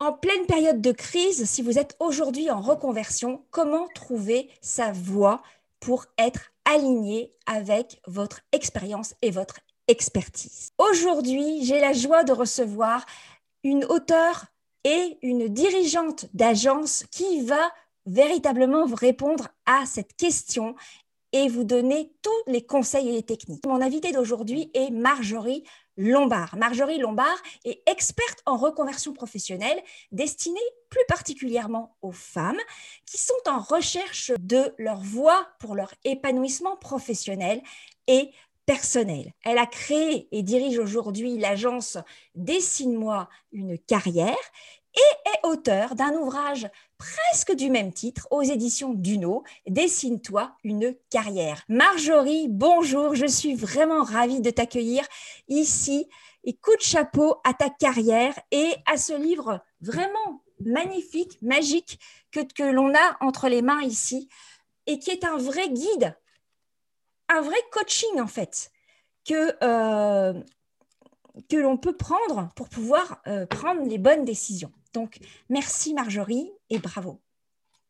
En pleine période de crise, si vous êtes aujourd'hui en reconversion, comment trouver sa voie pour être aligné avec votre expérience et votre expertise? Aujourd'hui, j'ai la joie de recevoir une auteure et une dirigeante d'agence qui va véritablement vous répondre à cette question et vous donner tous les conseils et les techniques. Mon invité d'aujourd'hui est Marjorie Lombard. Marjorie Lombard est experte en reconversion professionnelle destinée plus particulièrement aux femmes qui sont en recherche de leur voie pour leur épanouissement professionnel et personnel. Elle a créé et dirige aujourd'hui l'agence Dessine-moi une carrière et est auteur d'un ouvrage presque du même titre aux éditions Duno, Dessine-toi une carrière. Marjorie, bonjour, je suis vraiment ravie de t'accueillir ici et coup de chapeau à ta carrière et à ce livre vraiment magnifique, magique que, que l'on a entre les mains ici et qui est un vrai guide, un vrai coaching en fait, que, euh, que l'on peut prendre pour pouvoir euh, prendre les bonnes décisions. Donc, merci Marjorie et bravo.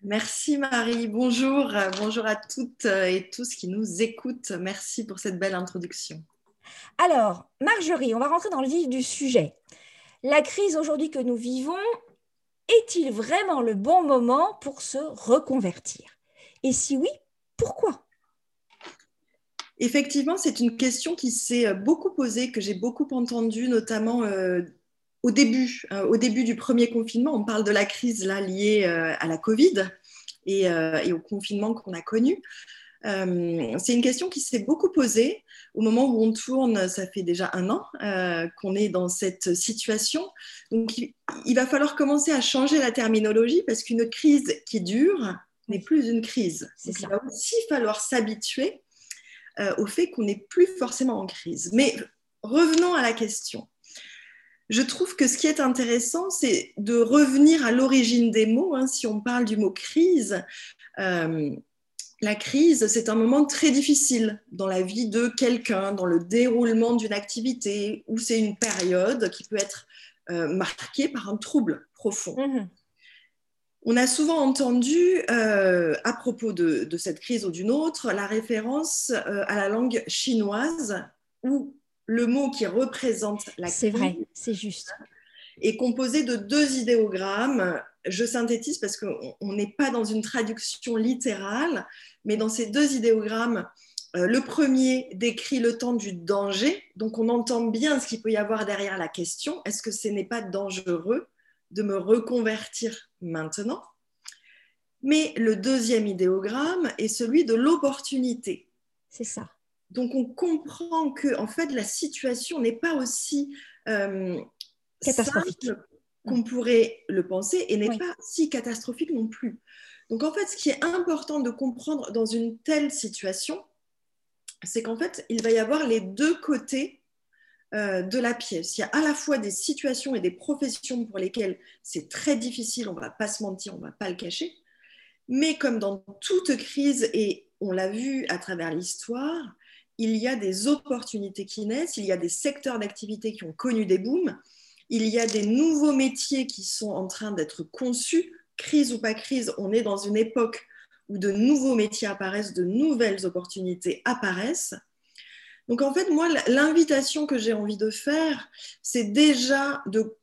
Merci Marie, bonjour, bonjour à toutes et tous qui nous écoutent. Merci pour cette belle introduction. Alors, Marjorie, on va rentrer dans le vif du sujet. La crise aujourd'hui que nous vivons, est-il vraiment le bon moment pour se reconvertir? Et si oui, pourquoi? Effectivement, c'est une question qui s'est beaucoup posée, que j'ai beaucoup entendue, notamment euh, au début, euh, au début du premier confinement, on parle de la crise là, liée euh, à la Covid euh, et, au confinement qu'on a connu. c'est une question qui s'est beaucoup posée au moment où on tourne, ça fait déjà un an qu'on est dans cette situation. Donc il, va falloir commencer à changer la terminologie parce qu'une crise qui dure n'est plus une crise. il va aussi falloir s'habituer au fait qu'on n'est plus forcément en crise. Mais revenons à la question je trouve que ce qui est intéressant, c'est de revenir à l'origine des mots. Hein. si on parle du mot crise, euh, la crise, c'est un moment très difficile dans la vie de quelqu'un, dans le déroulement d'une activité, ou c'est une période qui peut être euh, marquée par un trouble profond. Mmh on a souvent entendu, euh, à propos de, cette crise ou d'une autre, la référence à la langue chinoise, où le mot qui représente la C'est vrai, c'est juste. Est composé de deux idéogrammes. Je synthétise parce qu'on n'est pas dans une traduction littérale, mais dans ces deux idéogrammes, euh, le premier décrit le temps du danger, donc on entend bien ce qu'il peut y avoir derrière la question. Est-ce que ce n'est pas dangereux de me reconvertir maintenant? Mais le deuxième idéogramme est celui de l'opportunité. C'est ça. Donc on comprend que en fait la situation n'est pas aussi euh, catastrophique qu'on pourrait le penser et n'est pas si catastrophique non plus. Donc en fait, ce qui est important de comprendre dans une telle situation, c'est qu'en fait, il va y avoir les deux côtés euh, de la pièce. Il y a à la fois des situations et des professions pour lesquelles c'est très difficile, on ne va pas se mentir, on ne va pas le cacher, mais comme dans toute crise, et on l'a vu à travers l'histoire, il y a des opportunités qui naissent, il y a des secteurs d'activité qui ont connu des booms, il y a des nouveaux métiers qui sont en train d'être conçus, crise ou pas crise, on est dans une époque où de nouveaux métiers apparaissent, de nouvelles opportunités apparaissent. Donc en fait, moi, l'invitation que j'ai envie de faire, c'est déjà de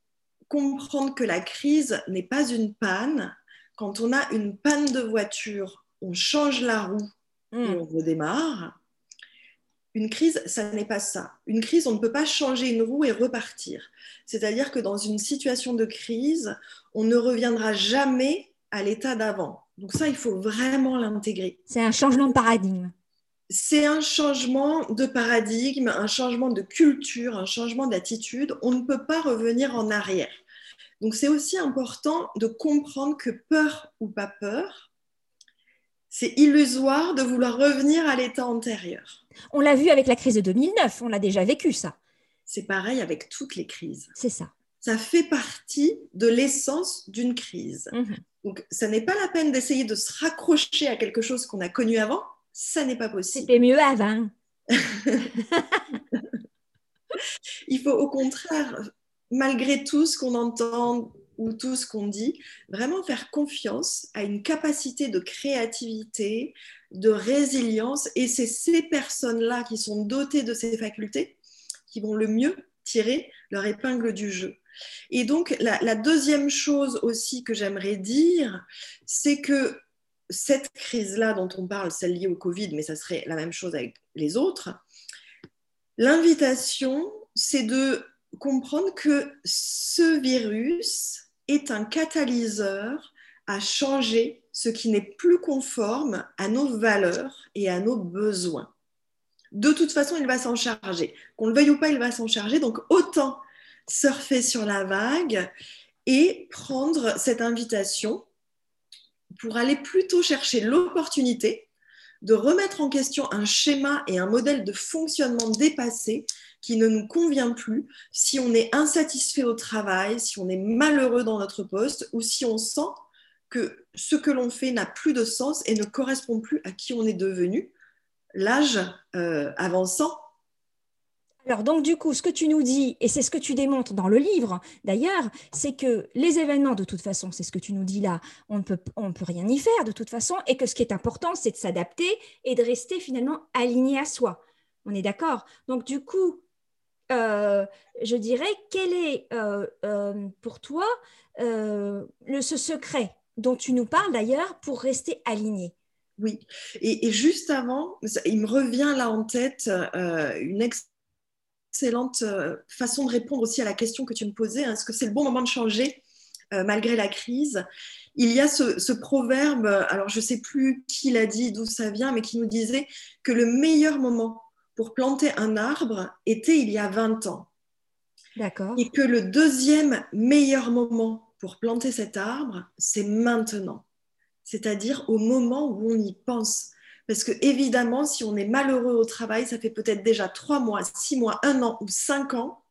comprendre que la crise n'est pas une panne. Quand on a une panne de voiture, on change la roue et hmm. on redémarre. Une crise, ça n'est pas ça. Une crise, on ne peut pas changer une roue et repartir. C'est-à-dire que dans une situation de crise, on ne reviendra jamais à l'état d'avant. Donc ça, il faut vraiment l'intégrer. C'est un changement de paradigme. C'est un changement de paradigme, un changement de culture, un changement d'attitude. On ne peut pas revenir en arrière. Donc c'est aussi important de comprendre que peur ou pas peur, c'est illusoire de vouloir revenir à l'état antérieur. On l'a vu avec la crise de 2009, on l'a déjà vécu ça. C'est pareil avec toutes les crises. C'est ça. Ça fait partie de l'essence d'une crise. Mhm. Donc, ça n'est pas la peine d'essayer de se raccrocher à quelque chose qu'on a connu avant. Ça n'est pas possible. C'était mieux avant. Il faut au contraire, malgré tout ce qu'on entend ou tout ce qu'on dit, vraiment faire confiance à une capacité de créativité, de résilience. Et c'est ces personnes-là qui sont dotées de ces facultés qui vont le mieux tirer leur épingle du jeu. Et donc, la, deuxième chose aussi que j'aimerais dire, c'est que cette crise-là dont on parle, celle liée au Covid, mais ça serait la même chose avec les autres, l'invitation, c'est de comprendre que ce virus est un catalyseur à changer ce qui n'est plus conforme à nos valeurs et à nos besoins. De toute façon, il va s'en charger. Qu'on le veuille ou pas, il va s'en charger. Donc, autant surfer sur la vague et prendre cette invitation pour aller plutôt chercher l'opportunité de remettre en question un schéma et un modèle de fonctionnement dépassé qui ne nous convient plus si on est insatisfait au travail, si on est malheureux dans notre poste ou si on sent que ce que l'on fait n'a plus de sens et ne correspond plus à qui on est devenu, l'âge euh, avançant alors donc du coup, ce que tu nous dis, et c'est ce que tu démontres dans le livre d'ailleurs, c'est que les événements, de toute façon, c'est ce que tu nous dis là, on ne peut, on peut rien y faire de toute façon, et que ce qui est important, c'est de s'adapter et de rester finalement aligné à soi. On est d'accord? Donc du coup, euh, je dirais, quel est euh, euh, pour toi le, ce secret dont tu nous parles d'ailleurs pour rester aligné? Oui, et, juste avant, il me revient là en tête une excellente façon de répondre aussi à la question que tu me posais. Hein. Est-ce que c'est le bon moment de changer malgré la crise? Il y a ce, ce proverbe, alors je ne sais plus qui l'a dit, d'où ça vient, mais qui nous disait que le meilleur moment pour planter un arbre était il y a 20 ans. D'accord. Et que le deuxième meilleur moment pour planter cet arbre, c'est maintenant. C'est-à-dire au moment où on y pense. Parce que évidemment, si on est malheureux au travail, ça fait peut-être déjà trois mois, six mois, un an ou cinq ans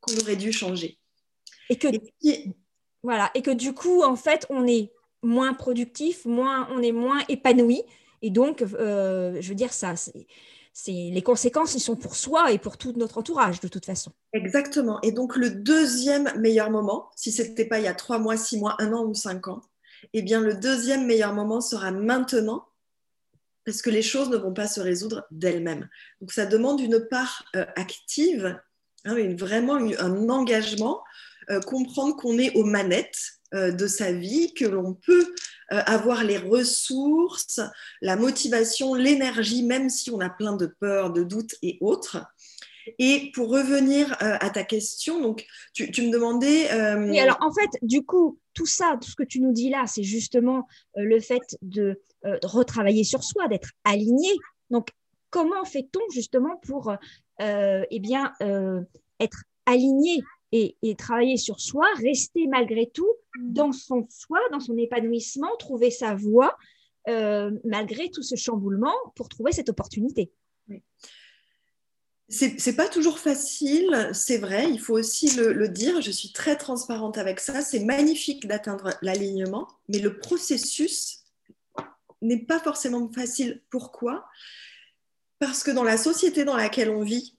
qu'on aurait dû changer. Et que, voilà, et que du coup, en fait, on est moins productif, moins, on est moins épanoui. Et donc, euh, je veux dire, ça, les conséquences, ils sont pour soi et pour tout notre entourage de toute façon. Exactement. Et donc le deuxième meilleur moment, si ce n'était pas il y a trois mois, six mois, un an ou cinq ans, eh bien le deuxième meilleur moment sera maintenant parce que les choses ne vont pas se résoudre d'elles-mêmes. Donc ça demande une part euh, active, hein, vraiment un engagement, euh, comprendre qu'on est aux manettes euh, de sa vie, que l'on peut avoir les ressources, la motivation, l'énergie, même si on a plein de peurs, de doutes et autres. Et pour revenir euh, à ta question, donc tu, me demandais. Euh, oui, alors en fait, du coup, tout ça, tout ce que tu nous dis là, c'est justement le fait de, retravailler sur soi, d'être aligné. Donc, comment fait-on justement pour eh bien, être aligné et, travailler sur soi, rester malgré tout dans son soi, dans son épanouissement, trouver sa voie euh, malgré tout ce chamboulement pour trouver cette opportunité. Oui. C'est pas toujours facile, c'est vrai, il faut aussi le, dire, je suis très transparente avec ça, c'est magnifique d'atteindre l'alignement, mais le processus n'est pas forcément facile. Pourquoi? Parce que dans la société dans laquelle on vit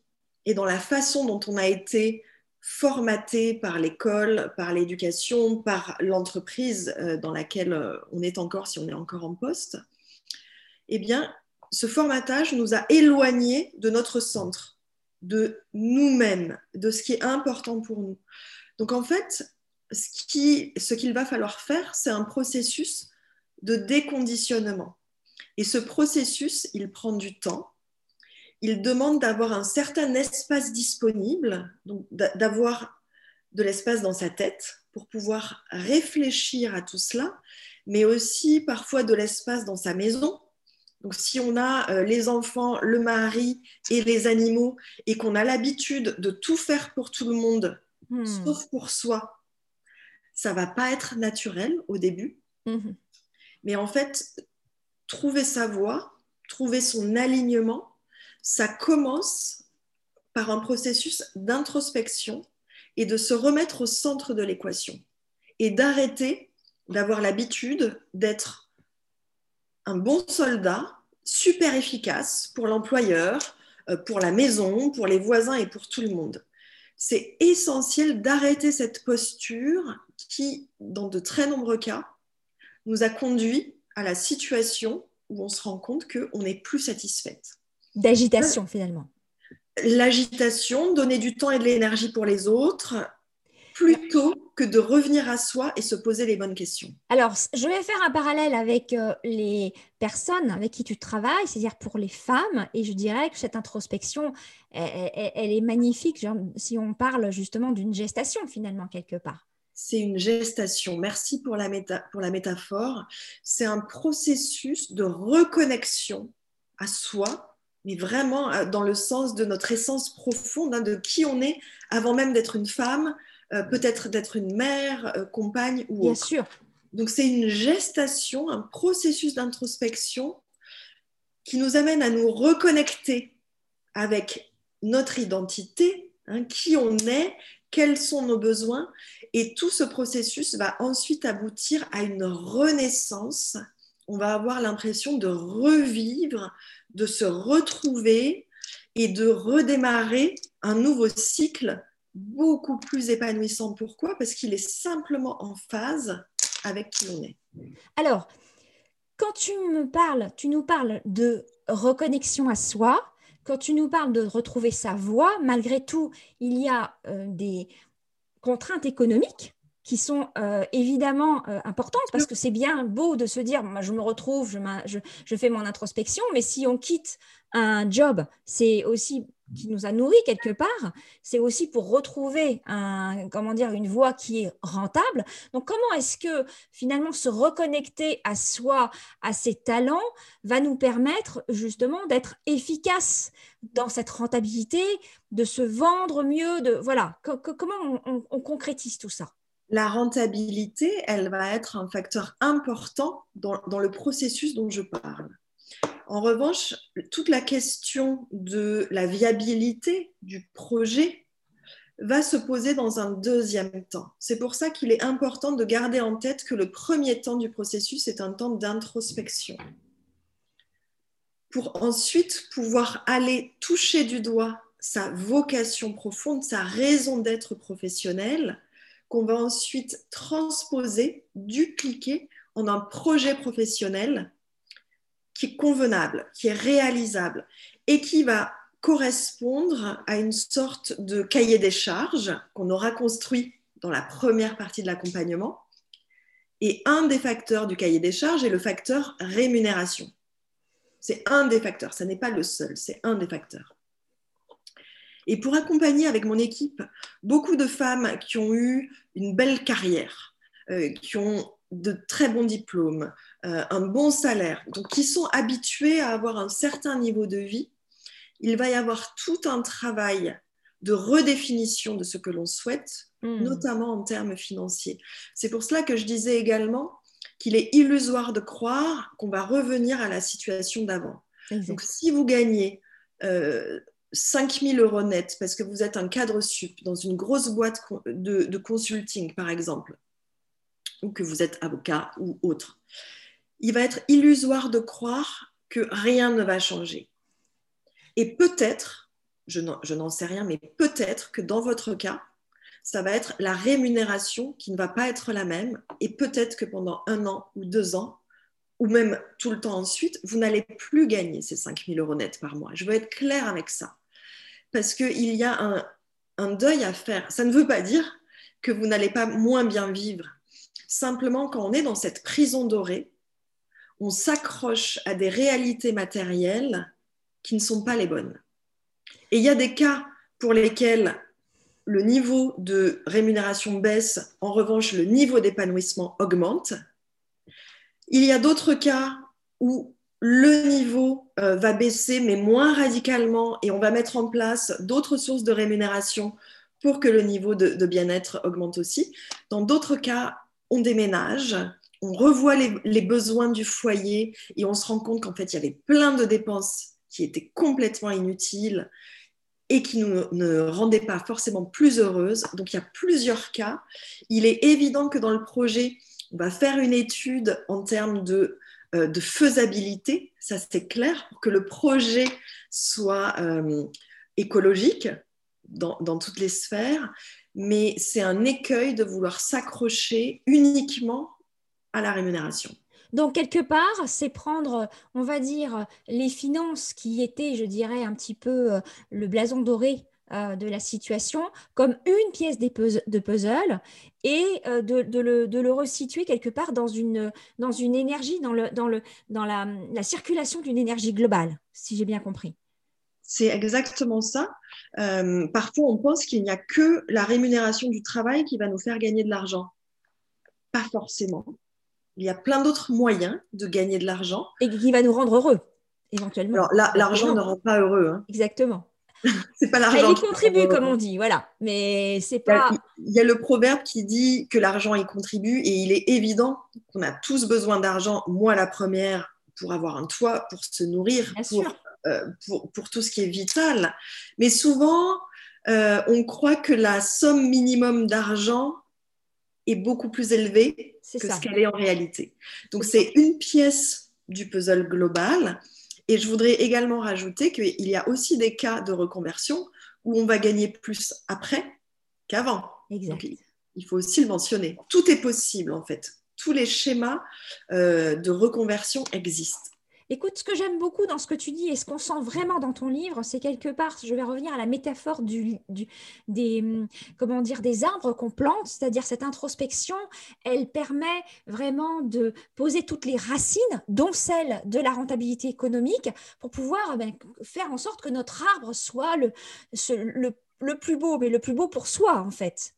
et dans la façon dont on a été formaté par l'école, par l'éducation, par l'entreprise euh, dans laquelle euh, on est encore, si on est encore en poste, eh bien, ce formatage nous a éloignés de notre centre, de nous-mêmes, de ce qui est important pour nous. Donc, en fait, ce qu'il va falloir faire, c'est un processus de déconditionnement. Et ce processus, il prend du temps il demande d'avoir un certain espace disponible, donc d'avoir de l'espace dans sa tête pour pouvoir réfléchir à tout cela, mais aussi parfois de l'espace dans sa maison. Donc si on a euh, les enfants, le mari et les animaux et qu'on a l'habitude de tout faire pour tout le monde, hmm. sauf pour soi, ça va pas être naturel au début. Hmm. Mais en fait, trouver sa voie, trouver son alignement, ça commence par un processus d'introspection et de se remettre au centre de l'équation et d'arrêter d'avoir l'habitude d'être un bon soldat, super efficace pour l'employeur, euh, pour la maison, pour les voisins et pour tout le monde. c'est essentiel d'arrêter cette posture qui, dans de très nombreux cas, nous a conduit à la situation où on se rend compte qu'on n'est plus satisfaite. D'agitation finalement. L'agitation, donner du temps et de l'énergie pour les autres, plutôt que de revenir à soi et se poser les bonnes questions. Alors, je vais faire un parallèle avec euh, les personnes avec qui tu travailles, c'est-à-dire pour les femmes, et je dirais que cette introspection, elle, est magnifique si on parle justement d'une gestation finalement quelque part. C'est une gestation. Merci pour la, pour la métaphore. C'est un processus de reconnexion à soi, mais vraiment euh, dans le sens de notre essence profonde, hein, de qui on est avant même d'être une femme, euh, peut-être d'être une mère, euh, compagne ou Bien sûr. Donc c'est une gestation, un processus d'introspection qui nous amène à nous reconnecter avec notre identité, hein, qui on est, quels sont nos besoins, et tout ce processus va ensuite aboutir à une renaissance. On va avoir l'impression de revivre, de se retrouver et de redémarrer un nouveau cycle beaucoup plus épanouissant. Pourquoi? Parce qu'il est simplement en phase avec qui on est. Alors, quand tu me parles, tu nous parles de reconnexion à soi, quand tu nous parles de retrouver sa voix, malgré tout, il y a euh, des contraintes économiques qui sont euh, évidemment euh, importantes parce que c'est bien beau de se dire moi, je me retrouve, je, je, fais mon introspection, mais si on quitte un job, c'est aussi qui nous a nourris quelque part, c'est aussi pour retrouver un, comment dire, une voie qui est rentable. Donc, comment est-ce que finalement se reconnecter à soi, à ses talents, va nous permettre justement d'être efficace dans cette rentabilité, de se vendre mieux, de voilà. comment on, concrétise tout ça? La rentabilité, elle va être un facteur important dans le processus dont je parle. En revanche, toute la question de la viabilité du projet va se poser dans un deuxième temps. C'est pour ça qu'il est important de garder en tête que le premier temps du processus est un temps d'introspection. Pour ensuite pouvoir aller toucher du doigt sa vocation profonde, sa raison d'être professionnelle, qu'on va ensuite transposer, dupliquer en un projet professionnel qui est convenable, qui est réalisable et qui va correspondre à une sorte de cahier des charges qu'on aura construit dans la première partie de l'accompagnement. Et un des facteurs du cahier des charges est le facteur rémunération. C'est un des facteurs, ce n'est pas le seul, c'est un des facteurs. Et pour accompagner avec mon équipe beaucoup de femmes qui ont eu une belle carrière, euh, qui ont de très bons diplômes, euh, un bon salaire, donc qui sont habitués à avoir un certain niveau de vie, il va y avoir tout un travail de redéfinition de ce que l'on souhaite, hmm. notamment en termes financiers. C'est pour cela que je disais également qu'il est illusoire de croire qu'on va revenir à la situation d'avant. Donc si vous gagnez euh, 5 000 euros net parce que vous êtes un cadre sup dans une grosse boîte de consulting, par exemple, ou que vous êtes avocat ou autre. Il va être illusoire de croire que rien ne va changer. Et peut-être, je n'en sais rien, mais peut-être que dans votre cas, ça va être la rémunération qui ne va pas être la même. Et peut-être que pendant un an ou deux ans, ou même tout le temps ensuite, vous n'allez plus gagner ces 5 000 euros net par mois. Je veux être claire avec ça. Parce qu'il y a un, un deuil à faire. Ça ne veut pas dire que vous n'allez pas moins bien vivre Simplement, quand on est dans cette prison dorée, on s'accroche à des réalités matérielles qui ne sont pas les bonnes. Et il y a des cas pour lesquels le niveau de rémunération baisse, en revanche, le niveau d'épanouissement augmente. Il y a d'autres cas où le niveau euh, va baisser, mais moins radicalement, et on va mettre en place d'autres sources de rémunération pour que le niveau de bien-être augmente aussi. Dans d'autres cas, on déménage, on revoit les, besoins du foyer et on se rend compte qu'en fait, il y avait plein de dépenses qui étaient complètement inutiles et qui nous, ne rendaient pas forcément plus heureuses. Donc, il y a plusieurs cas. Il est évident que dans le projet, on va faire une étude en termes de, euh, faisabilité, ça c'est clair, pour que le projet soit euh, écologique, dans, toutes les sphères, mais c'est un écueil de vouloir s'accrocher uniquement à la rémunération. Donc, quelque part, c'est prendre, on va dire, les finances qui étaient, je dirais, un petit peu euh, le blason doré euh, de la situation comme une pièce de puzzle et euh, de, le, de, le, resituer quelque part dans une, dans une énergie, dans, le, dans, le, dans la, la circulation d'une énergie globale, si j'ai bien compris. C'est exactement ça. Euh, parfois, on pense qu'il n'y a que la rémunération du travail qui va nous faire gagner de l'argent. Pas forcément. Il y a plein d'autres moyens de gagner de l'argent. Et qui va nous rendre heureux, éventuellement. Alors l'argent ne rend pas heureux. Hein. Exactement. c'est pas l'argent. Il contribue, comme on dit, voilà. Mais c'est pas. Il y a le proverbe qui dit que l'argent y contribue et il est évident qu'on a tous besoin d'argent. Moi, la première, pour avoir un toit, pour se nourrir, euh, pour, pour, tout ce qui est vital. Mais souvent, euh, on croit que la somme minimum d'argent est beaucoup plus élevée que ce qu'elle est en réalité. Donc, c'est une pièce du puzzle global et je voudrais également rajouter qu'il y a aussi des cas de reconversion où on va gagner plus après qu'avant. il faut aussi le mentionner. Tout est possible en fait. Tous les schémas euh, de reconversion existent. Écoute, ce que j'aime beaucoup dans ce que tu dis et ce qu'on sent vraiment dans ton livre, c'est quelque part, je vais revenir à la métaphore hum, des arbres qu'on plante, c'est-à-dire cette introspection, elle permet vraiment de poser toutes les racines, dont celle de la rentabilité économique, pour pouvoir ben, faire en sorte que notre arbre soit le, le plus beau, mais le plus beau pour soi, en fait.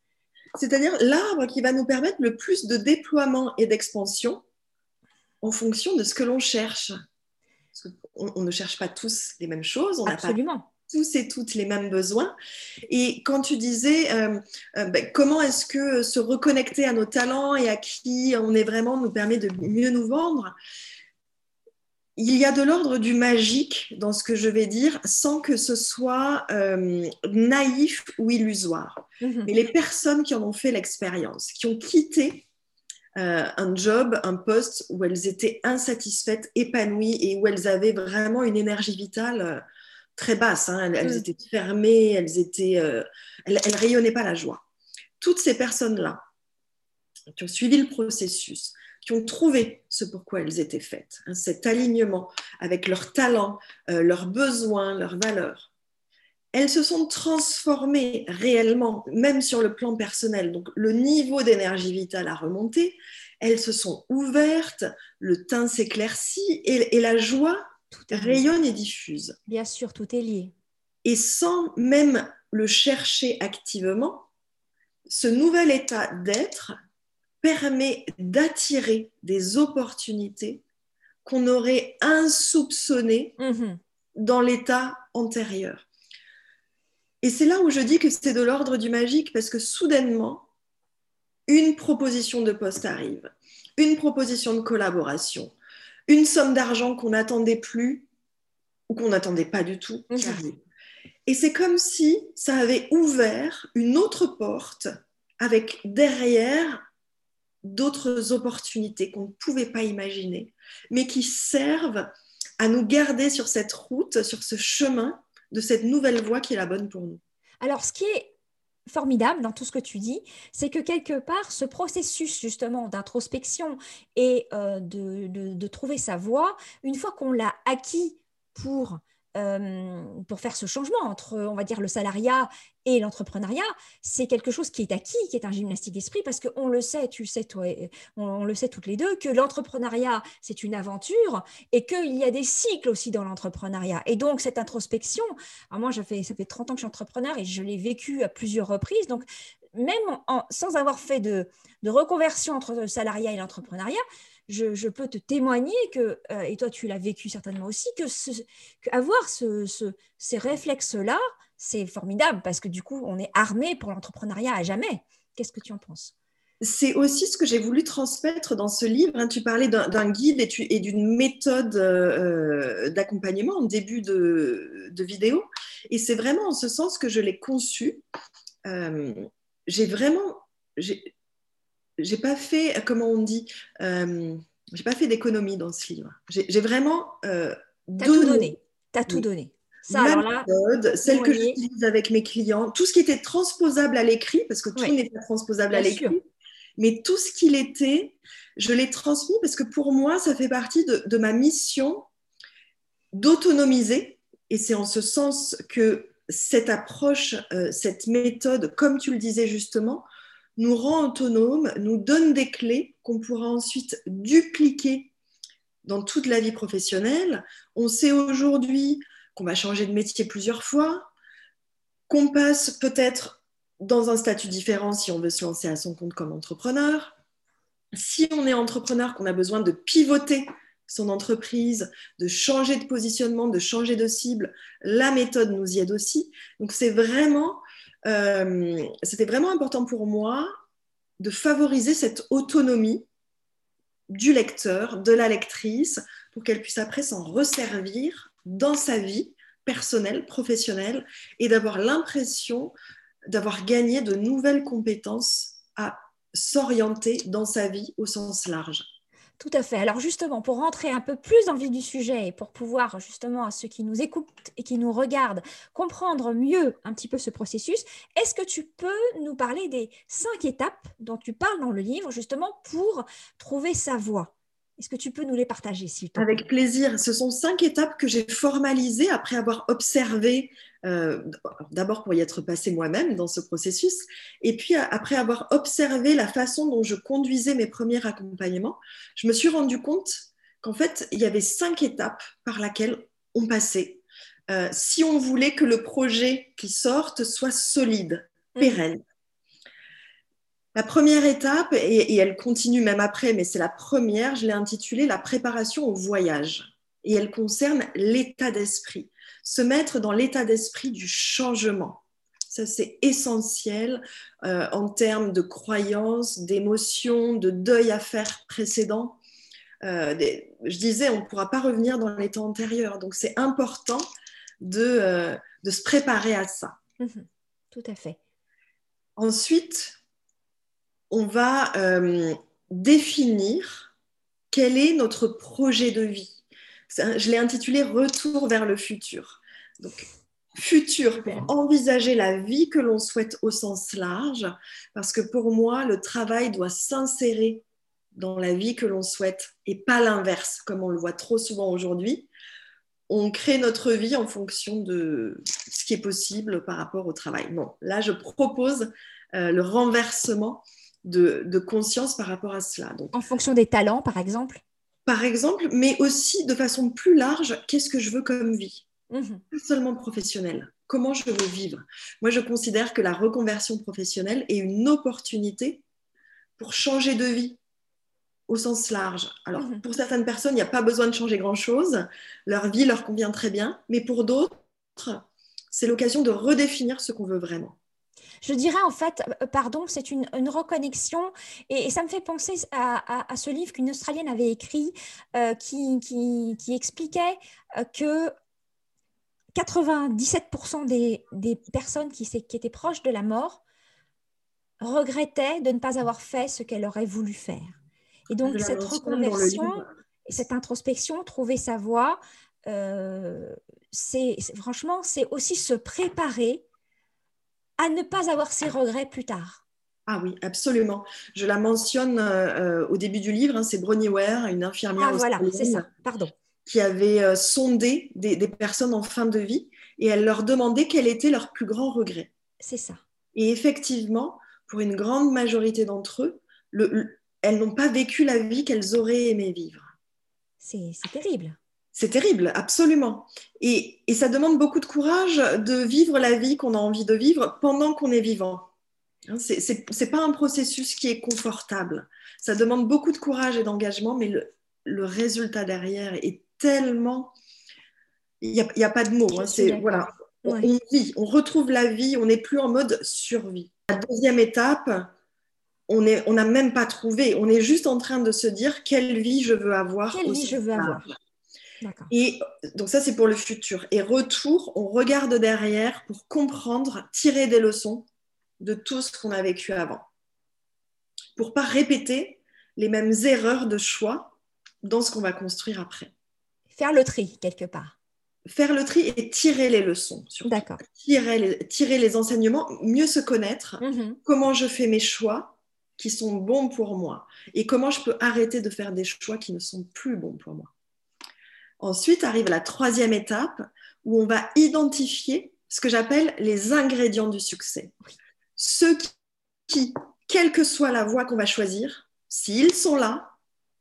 C'est-à-dire l'arbre qui va nous permettre le plus de déploiement et d'expansion en fonction de ce que l'on cherche on, ne cherche pas tous les mêmes choses, on n'a pas tous et toutes les mêmes besoins. Et quand tu disais euh, euh, ben, comment est-ce que se reconnecter à nos talents et à qui on est vraiment nous permet de mieux nous vendre, il y a de l'ordre du magique dans ce que je vais dire sans que ce soit euh, naïf ou illusoire. Mm-hmm. Mais les personnes qui en ont fait l'expérience, qui ont quitté euh, un job, un poste où elles étaient insatisfaites, épanouies et où elles avaient vraiment une énergie vitale euh, très basse. Hein. Elles, mm. étaient fermées, elles étaient, euh, elles, rayonnaient pas la joie. Toutes ces personnes-là qui ont suivi le processus, qui ont trouvé ce pourquoi elles étaient faites, hein, cet alignement avec leurs talents, leurs besoins, leurs valeurs, elles se sont transformées réellement, même sur le plan personnel. Donc le niveau d'énergie vitale a remonté, elles se sont ouvertes, le teint s'éclaircit et, la joie rayonne et diffuse. Bien sûr, tout est lié. Et sans même le chercher activement, ce nouvel état d'être permet d'attirer des opportunités qu'on aurait insoupçonnées mhm. dans l'état antérieur. Et c'est là où je dis que c'est de l'ordre du magique parce que soudainement, une proposition de poste arrive, une proposition de collaboration, une somme d'argent qu'on n'attendait plus ou qu'on n'attendait pas du tout qui mhm. arrive. Et c'est comme si ça avait ouvert une autre porte avec derrière d'autres opportunités qu'on ne pouvait pas imaginer, mais qui servent à nous garder sur cette route, sur ce chemin de cette nouvelle voie qui est la bonne pour nous. Alors, ce qui est formidable dans tout ce que tu dis, c'est que quelque part, ce processus justement d'introspection et euh, de, trouver sa voie, une fois qu'on l'a acquis pour pour faire ce changement entre, on va dire, le salariat et l'entrepreneuriat, c'est quelque chose qui est acquis, qui est un gymnastique d'esprit, parce qu'on le sait, tu sais, toi, on, le sait toutes les deux, que l'entrepreneuriat, c'est une aventure et qu'il y a des cycles aussi dans l'entrepreneuriat. Et donc, cette introspection, moi, fait, ça fait 30 ans que je suis entrepreneur et je l'ai vécu à plusieurs reprises. Donc, même sans avoir fait de reconversion entre le salariat et l'entrepreneuriat, je, peux te témoigner que, euh, et toi tu l'as vécu certainement aussi, que, avoir ces réflexes-là, c'est formidable parce que du coup, on est armé pour l'entrepreneuriat à jamais. Qu'est-ce que tu en penses? C'est aussi ce que j'ai voulu transmettre dans ce livre. Hein. Tu parlais d'un guide et, d'une méthode euh, d'accompagnement en début de, vidéo. Et c'est vraiment en ce sens que je l'ai conçu. Euh, j'ai vraiment, j'ai pas fait, comment on dit, euh, j'ai pas fait d'économie dans ce livre. J'ai vraiment euh, T'as tout donné. T'as tout donné. Ça, ma méthode, celle que j'utilise avec mes clients, tout ce qui était transposable à l'écrit, parce que tout n'est pas transposable à l'écrit, mais tout ce qu'il était, je l'ai transmis parce que pour moi, ça fait partie de, ma mission d'autonomiser. Et c'est en ce sens que cette approche, euh, cette méthode, comme tu le disais justement, nous rend autonomes, nous donne des clés qu'on pourra ensuite dupliquer dans toute la vie professionnelle. On sait aujourd'hui qu'on va changer de métier plusieurs fois, qu'on passe peut-être dans un statut différent si on veut se lancer à son compte comme entrepreneur. Si on est entrepreneur, qu'on a besoin de pivoter son entreprise, de changer de positionnement, de changer de cible, la méthode nous y aide aussi. Donc c'est vraiment, euh, c'était vraiment important pour moi de favoriser cette autonomie du lecteur, de la lectrice, pour qu'elle puisse après s'en resservir dans sa vie personnelle, professionnelle, et d'avoir l'impression d'avoir gagné de nouvelles compétences à s'orienter dans sa vie au sens large. Tout à fait. Alors justement, pour rentrer un peu plus dans le vif du sujet et pour pouvoir justement à ceux qui nous écoutent et qui nous regardent comprendre mieux un petit peu ce processus, est-ce que tu peux nous parler des cinq étapes dont tu parles dans le livre justement pour trouver sa voie? Est-ce que tu peux nous les partager, s'il te plaît? Avec plaisir. Ce sont cinq étapes que j'ai formalisées après avoir observé, euh, d'abord pour y être passé moi-même dans ce processus, et puis après avoir observé la façon dont je conduisais mes premiers accompagnements, je me suis rendu compte qu'en fait, il y avait cinq étapes par lesquelles on passait. Euh, si on voulait que le projet qui sorte soit solide, mmh. pérenne, la première étape, et, elle continue même après, mais c'est la première, je l'ai intitulée La préparation au voyage. Et elle concerne l'état d'esprit, se mettre dans l'état d'esprit du changement. Ça, c'est essentiel euh, en termes de croyances, d'émotions, de deuil à faire précédent. Euh, je disais, on ne pourra pas revenir dans l'état antérieur. Donc, c'est important de, euh, de, se préparer à ça. Mhm. tout à fait. Ensuite, on va définir quel est notre projet de vie. Je l'ai intitulé Retour vers le futur. Donc, futur pour envisager la vie que l'on souhaite au sens large, parce que pour moi, le travail doit s'insérer dans la vie que l'on souhaite et pas l'inverse, comme on le voit trop souvent aujourd'hui. On crée notre vie en fonction de ce qui est possible par rapport au travail. Non, là, je propose euh, le renversement de, conscience par rapport à cela. en fonction des talents, par exemple? Par exemple, mais aussi de façon plus large, qu'est-ce que je veux comme vie? Mhm. Pas seulement professionnelle. Comment je veux vivre? Moi, je considère que la reconversion professionnelle est une opportunité pour changer de vie au sens large. Alors, mhm. pour certaines personnes, il n'y a pas besoin de changer grand-chose. Leur vie leur convient très bien. Mais pour d'autres, c'est l'occasion de redéfinir ce qu'on veut vraiment. Je dirais en fait, euh, pardon, c'est une, reconnexion et, ça me fait penser à, ce livre qu'une Australienne avait écrit euh, qui, qui, expliquait euh, que 97% des, des, personnes qui, qui étaient proches de la mort regrettaient de ne pas avoir fait ce qu'elle aurait voulu faire. Et donc cette reconversion, cette introspection, trouver sa voie, c'est franchement, c'est aussi se préparer à ne pas avoir ces regrets plus tard. Ah oui, absolument. Je la mentionne euh, au début du livre, hein, c'est Bronnie Ware, une infirmière ah, voilà, c'est ça, pardon. qui avait euh, sondé des, personnes en fin de vie et elle leur demandait quel était leur plus grand regret. C'est ça. Et effectivement, pour une grande majorité d'entre eux, elles n'ont pas vécu la vie qu'elles auraient aimé vivre. C'est terrible. C'est terrible, absolument. Et, ça demande beaucoup de courage de vivre la vie qu'on a envie de vivre pendant qu'on est vivant. Hein, Ce n'est pas un processus qui est confortable. Ça demande beaucoup de courage et d'engagement, mais le, résultat derrière est tellement... Il n'y a, pas de mots. Hein, voilà, on, vit, on retrouve la vie, on n'est plus en mode survie. La deuxième étape, on n'a même pas trouvé. On est juste en train de se dire quelle vie je veux avoir. Quelle vie je veux avoir. Et donc ça, c'est pour le futur. Et retour, on regarde derrière pour comprendre, tirer des leçons de tout ce qu'on a vécu avant. Pour pas répéter les mêmes erreurs de choix dans ce qu'on va construire après. Faire le tri quelque part. faire le tri et tirer les leçons. D'accord. Tirer les, tirer les enseignements, mieux se connaître, mm-hmm. comment je fais mes choix qui sont bons pour moi et comment je peux arrêter de faire des choix qui ne sont plus bons pour moi. Ensuite arrive la troisième étape où on va identifier ce que j'appelle les ingrédients du succès. Ceux qui, quelle que soit la voie qu'on va choisir, s'ils sont là,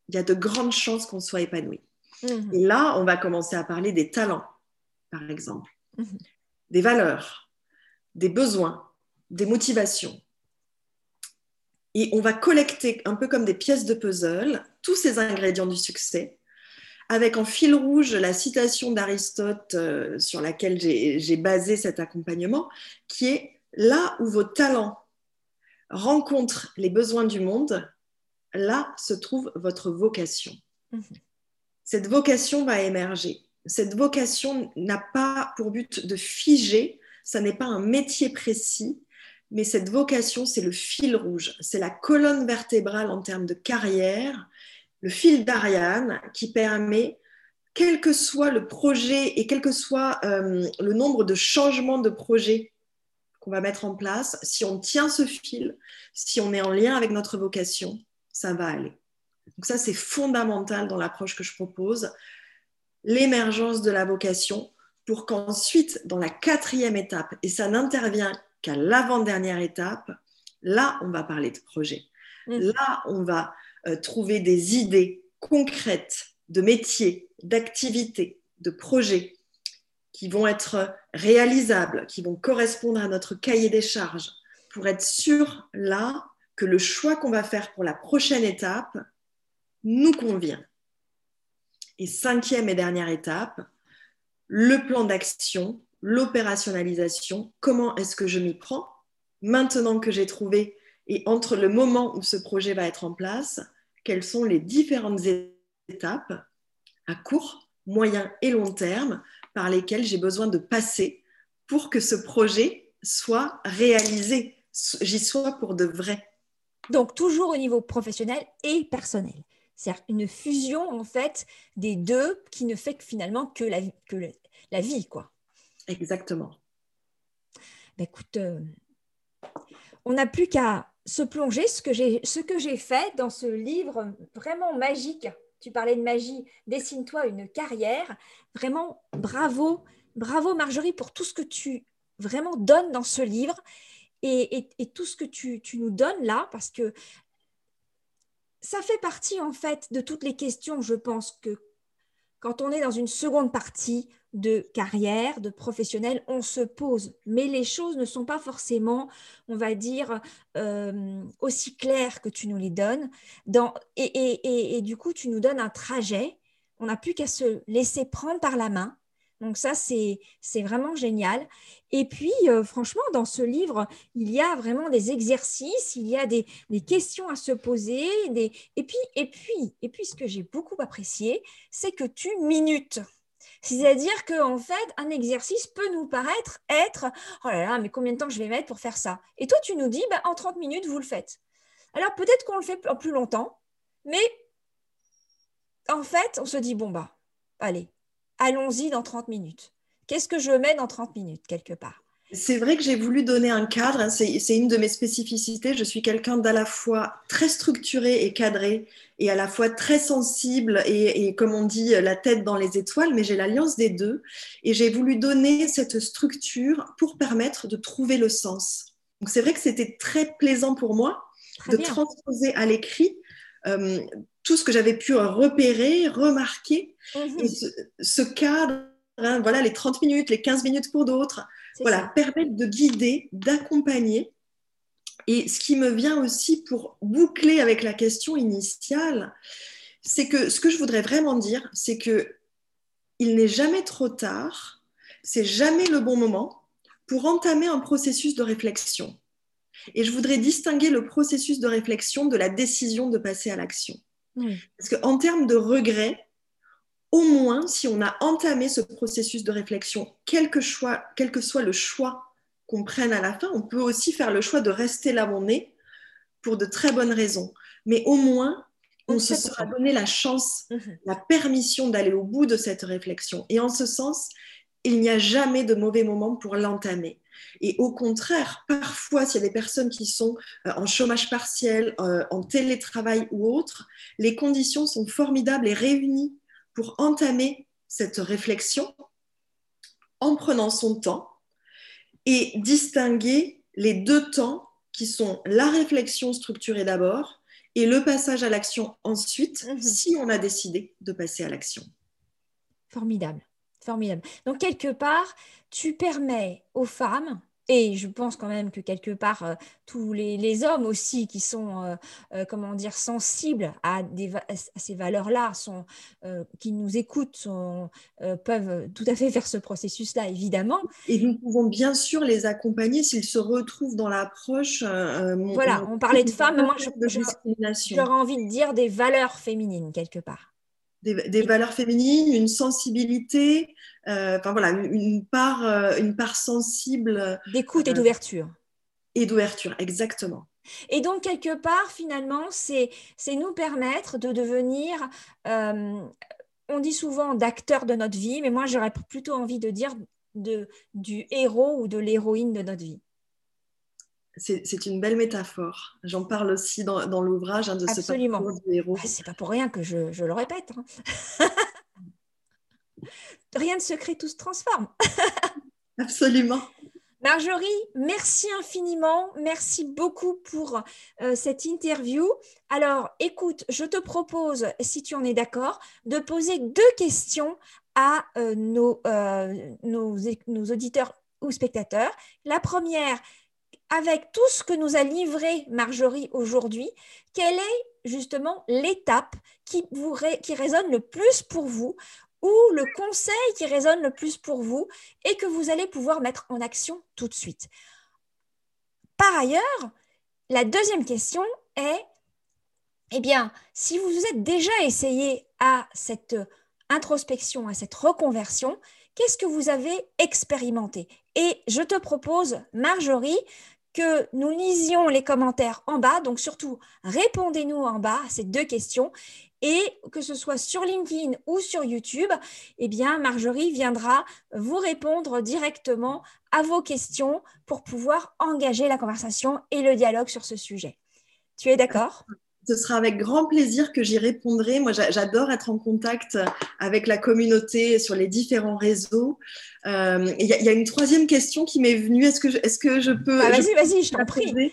il y a de grandes chances qu'on soit épanoui. Mhm. Et là, on va commencer à parler des talents, par exemple, mhm. des valeurs, des besoins, des motivations. Et on va collecter un peu comme des pièces de puzzle tous ces ingrédients du succès, avec en fil rouge la citation d'Aristote euh, sur laquelle j'ai basé cet accompagnement, qui est là où vos talents rencontrent les besoins du monde, là se trouve votre vocation. Mhm cette vocation va émerger. Cette vocation n'a pas pour but de figer, ça n'est pas un métier précis, mais cette vocation, c'est le fil rouge, c'est la colonne vertébrale en termes de carrière, le fil d'Ariane qui permet, quel que soit le projet et quel que soit euh, le nombre de changements de projets qu'on va mettre en place, si on tient ce fil, si on est en lien avec notre vocation, ça va aller. Donc ça, c'est fondamental dans l'approche que je propose, l'émergence de la vocation pour qu'ensuite, dans la quatrième étape, et ça n'intervient qu'à l'avant-dernière étape, là, on va parler de projet. Mmh. Là, on va euh, trouver des idées concrètes de métiers, d'activités, de projets qui vont être réalisables, qui vont correspondre à notre cahier des charges, pour être sûr là que le choix qu'on va faire pour la prochaine étape, nous convient. Et cinquième et dernière étape, le plan d'action, l'opérationnalisation. Comment est-ce que je m'y prends maintenant que j'ai trouvé et entre le moment où ce projet va être en place, quelles sont les différentes étapes à court, moyen et long terme par lesquelles j'ai besoin de passer pour que ce projet soit réalisé, j'y sois pour de vrai. Donc toujours au niveau professionnel et personnel. C'est une fusion en fait des deux qui ne fait que finalement que la, que la vie, quoi. Exactement. Ben, écoute, euh, on n'a plus qu'à se plonger. Ce que j'ai, fait dans ce livre vraiment magique. Tu parlais de magie. Dessine-toi une carrière. Vraiment, bravo, bravo Marjorie pour tout ce que tu vraiment donnes dans ce livre. Et, tout ce que tu, nous donnes là, parce que ça fait partie en fait de toutes les questions, je pense que quand on est dans une seconde partie de carrière, de professionnel, on se pose. Mais les choses ne sont pas forcément, on va dire, euh, aussi claires que tu nous les donnes. et, du coup, tu nous donnes un trajet. On n'a plus qu'à se laisser prendre par la main donc ça, c'est vraiment génial. Et puis, euh, franchement, dans ce livre, il y a vraiment des exercices, il y a des, questions à se poser. Et, puis, et, puis, et puis, ce que j'ai beaucoup apprécié, c'est que tu minutes. C'est-à-dire qu'en en fait, un exercice peut nous paraître être Oh là là, mais combien de temps je vais mettre pour faire ça? Et toi, tu nous dis bah, En 30 minutes, vous le faites. Alors, peut-être qu'on le fait en plus longtemps, mais en fait, on se dit Bon, bah, allez, allons-y dans 30 minutes. Qu'est-ce que je mets dans 30 minutes quelque part? C'est vrai que j'ai voulu donner un cadre, hein. c'est une de mes spécificités. Je suis quelqu'un d'à la fois très structuré et cadré, et à la fois très sensible et, comme on dit, la tête dans les étoiles, mais j'ai l'alliance des deux. Et j'ai voulu donner cette structure pour permettre de trouver le sens. Donc c'est vrai que c'était très plaisant pour moi de transposer à l'écrit euh, tout ce que j'avais pu repérer, remarquer, mhm. et ce, cadre, hein, voilà, les 30 minutes, les 15 minutes pour d'autres, voilà, permettent de guider, d'accompagner. Et ce qui me vient aussi pour boucler avec la question initiale, c'est que ce que je voudrais vraiment dire, c'est que il n'est jamais trop tard, c'est jamais le bon moment pour entamer un processus de réflexion. Et je voudrais distinguer le processus de réflexion de la décision de passer à l'action. Parce qu'en termes de regret, au moins, si on a entamé ce processus de réflexion, quel que, quel que soit le choix qu'on prenne à la fin, on peut aussi faire le choix de rester là où on est pour de très bonnes raisons. Mais au moins, on, se sera donné la chance, mhm. la permission d'aller au bout de cette réflexion. Et en ce sens, il n'y a jamais de mauvais moment pour l'entamer. Et au contraire, parfois, s'il y a des personnes qui sont euh, en chômage partiel, euh, en télétravail ou autre, les conditions sont formidables et réunies pour entamer cette réflexion en prenant son temps et distinguer les deux temps qui sont la réflexion structurée d'abord et le passage à l'action ensuite, mhm. si on a décidé de passer à l'action. Formidable, formidable. Donc, quelque part, tu permets aux femmes et je pense quand même que quelque part, euh, tous les, hommes aussi qui sont, euh, euh, comment dire, sensibles à, des, ces valeurs-là, sont, qui nous écoutent, sont, peuvent tout à fait faire ce processus-là, évidemment. Et nous pouvons bien sûr les accompagner s'ils se retrouvent dans l'approche. voilà, on parlait de femmes, moi, j'aurais envie de dire des valeurs féminines, quelque part des, valeurs féminines, une sensibilité, euh, enfin voilà, une, part, euh, une part sensible. D'écoute et euh, d'ouverture. Et d'ouverture, exactement. Et donc, quelque part, finalement, c'est nous permettre de devenir, on dit souvent d'acteurs de notre vie, mais moi, j'aurais plutôt envie de dire de, du héros ou de l'héroïne de notre vie c'est une belle métaphore. J'en parle aussi dans, l'ouvrage hein, de Absolument. ce parcours du héros. Ah, c'est pas pour rien que je, le répète. Hein. rien ne se crée, tout se transforme. Absolument. Marjorie, merci infiniment. Merci beaucoup pour euh, cette interview. Alors, écoute, je te propose, si tu en es d'accord, de poser deux questions à euh, nos, euh, nos, nos auditeurs ou spectateurs. La première, avec tout ce que nous a livré Marjorie aujourd'hui, quelle est justement l'étape qui, résonne le plus pour vous ou le conseil qui résonne le plus pour vous et que vous allez pouvoir mettre en action tout de suite? Par ailleurs, la deuxième question est, eh bien, si vous vous êtes déjà essayé à cette introspection, à cette reconversion, qu'est-ce que vous avez expérimenté? Et je te propose, Marjorie, que nous lisions les commentaires en bas. Donc surtout, répondez-nous en bas à ces deux questions. Et que ce soit sur LinkedIn ou sur YouTube, eh bien, Marjorie viendra vous répondre directement à vos questions pour pouvoir engager la conversation et le dialogue sur ce sujet. Tu es d'accord? Ce sera avec grand plaisir que j'y répondrai. Moi, j'adore être en contact avec la communauté sur les différents réseaux. Euh, il y, a une troisième question qui m'est venue. Est-ce que, je, est-ce que je peux... Ah, vas-y, vas-y, je t'en prie.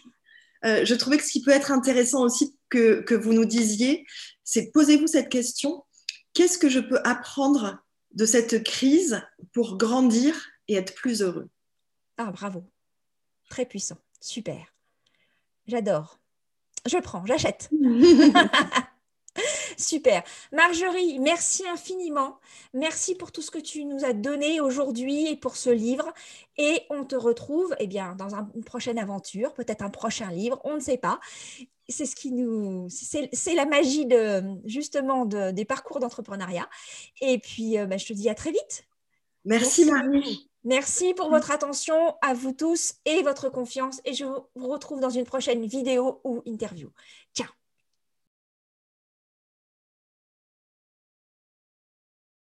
Euh, je trouvais que ce qui peut être intéressant aussi que, que vous nous disiez, c'est posez-vous cette question. Qu'est-ce que je peux apprendre de cette crise pour grandir et être plus heureux? Ah, bravo. Très puissant. Super. J'adore je prends, j'achète. Super. Marjorie, merci infiniment. Merci pour tout ce que tu nous as donné aujourd'hui et pour ce livre. Et on te retrouve eh bien, dans une prochaine aventure, peut-être un prochain livre, on ne sait pas. C'est ce qui nous, c'est la magie de justement des parcours d'entrepreneuriat. Et puis, euh, bah, je te dis à très vite. Merci, Marie. Merci pour votre attention à vous tous et votre confiance et je vous retrouve dans une prochaine vidéo ou interview. Ciao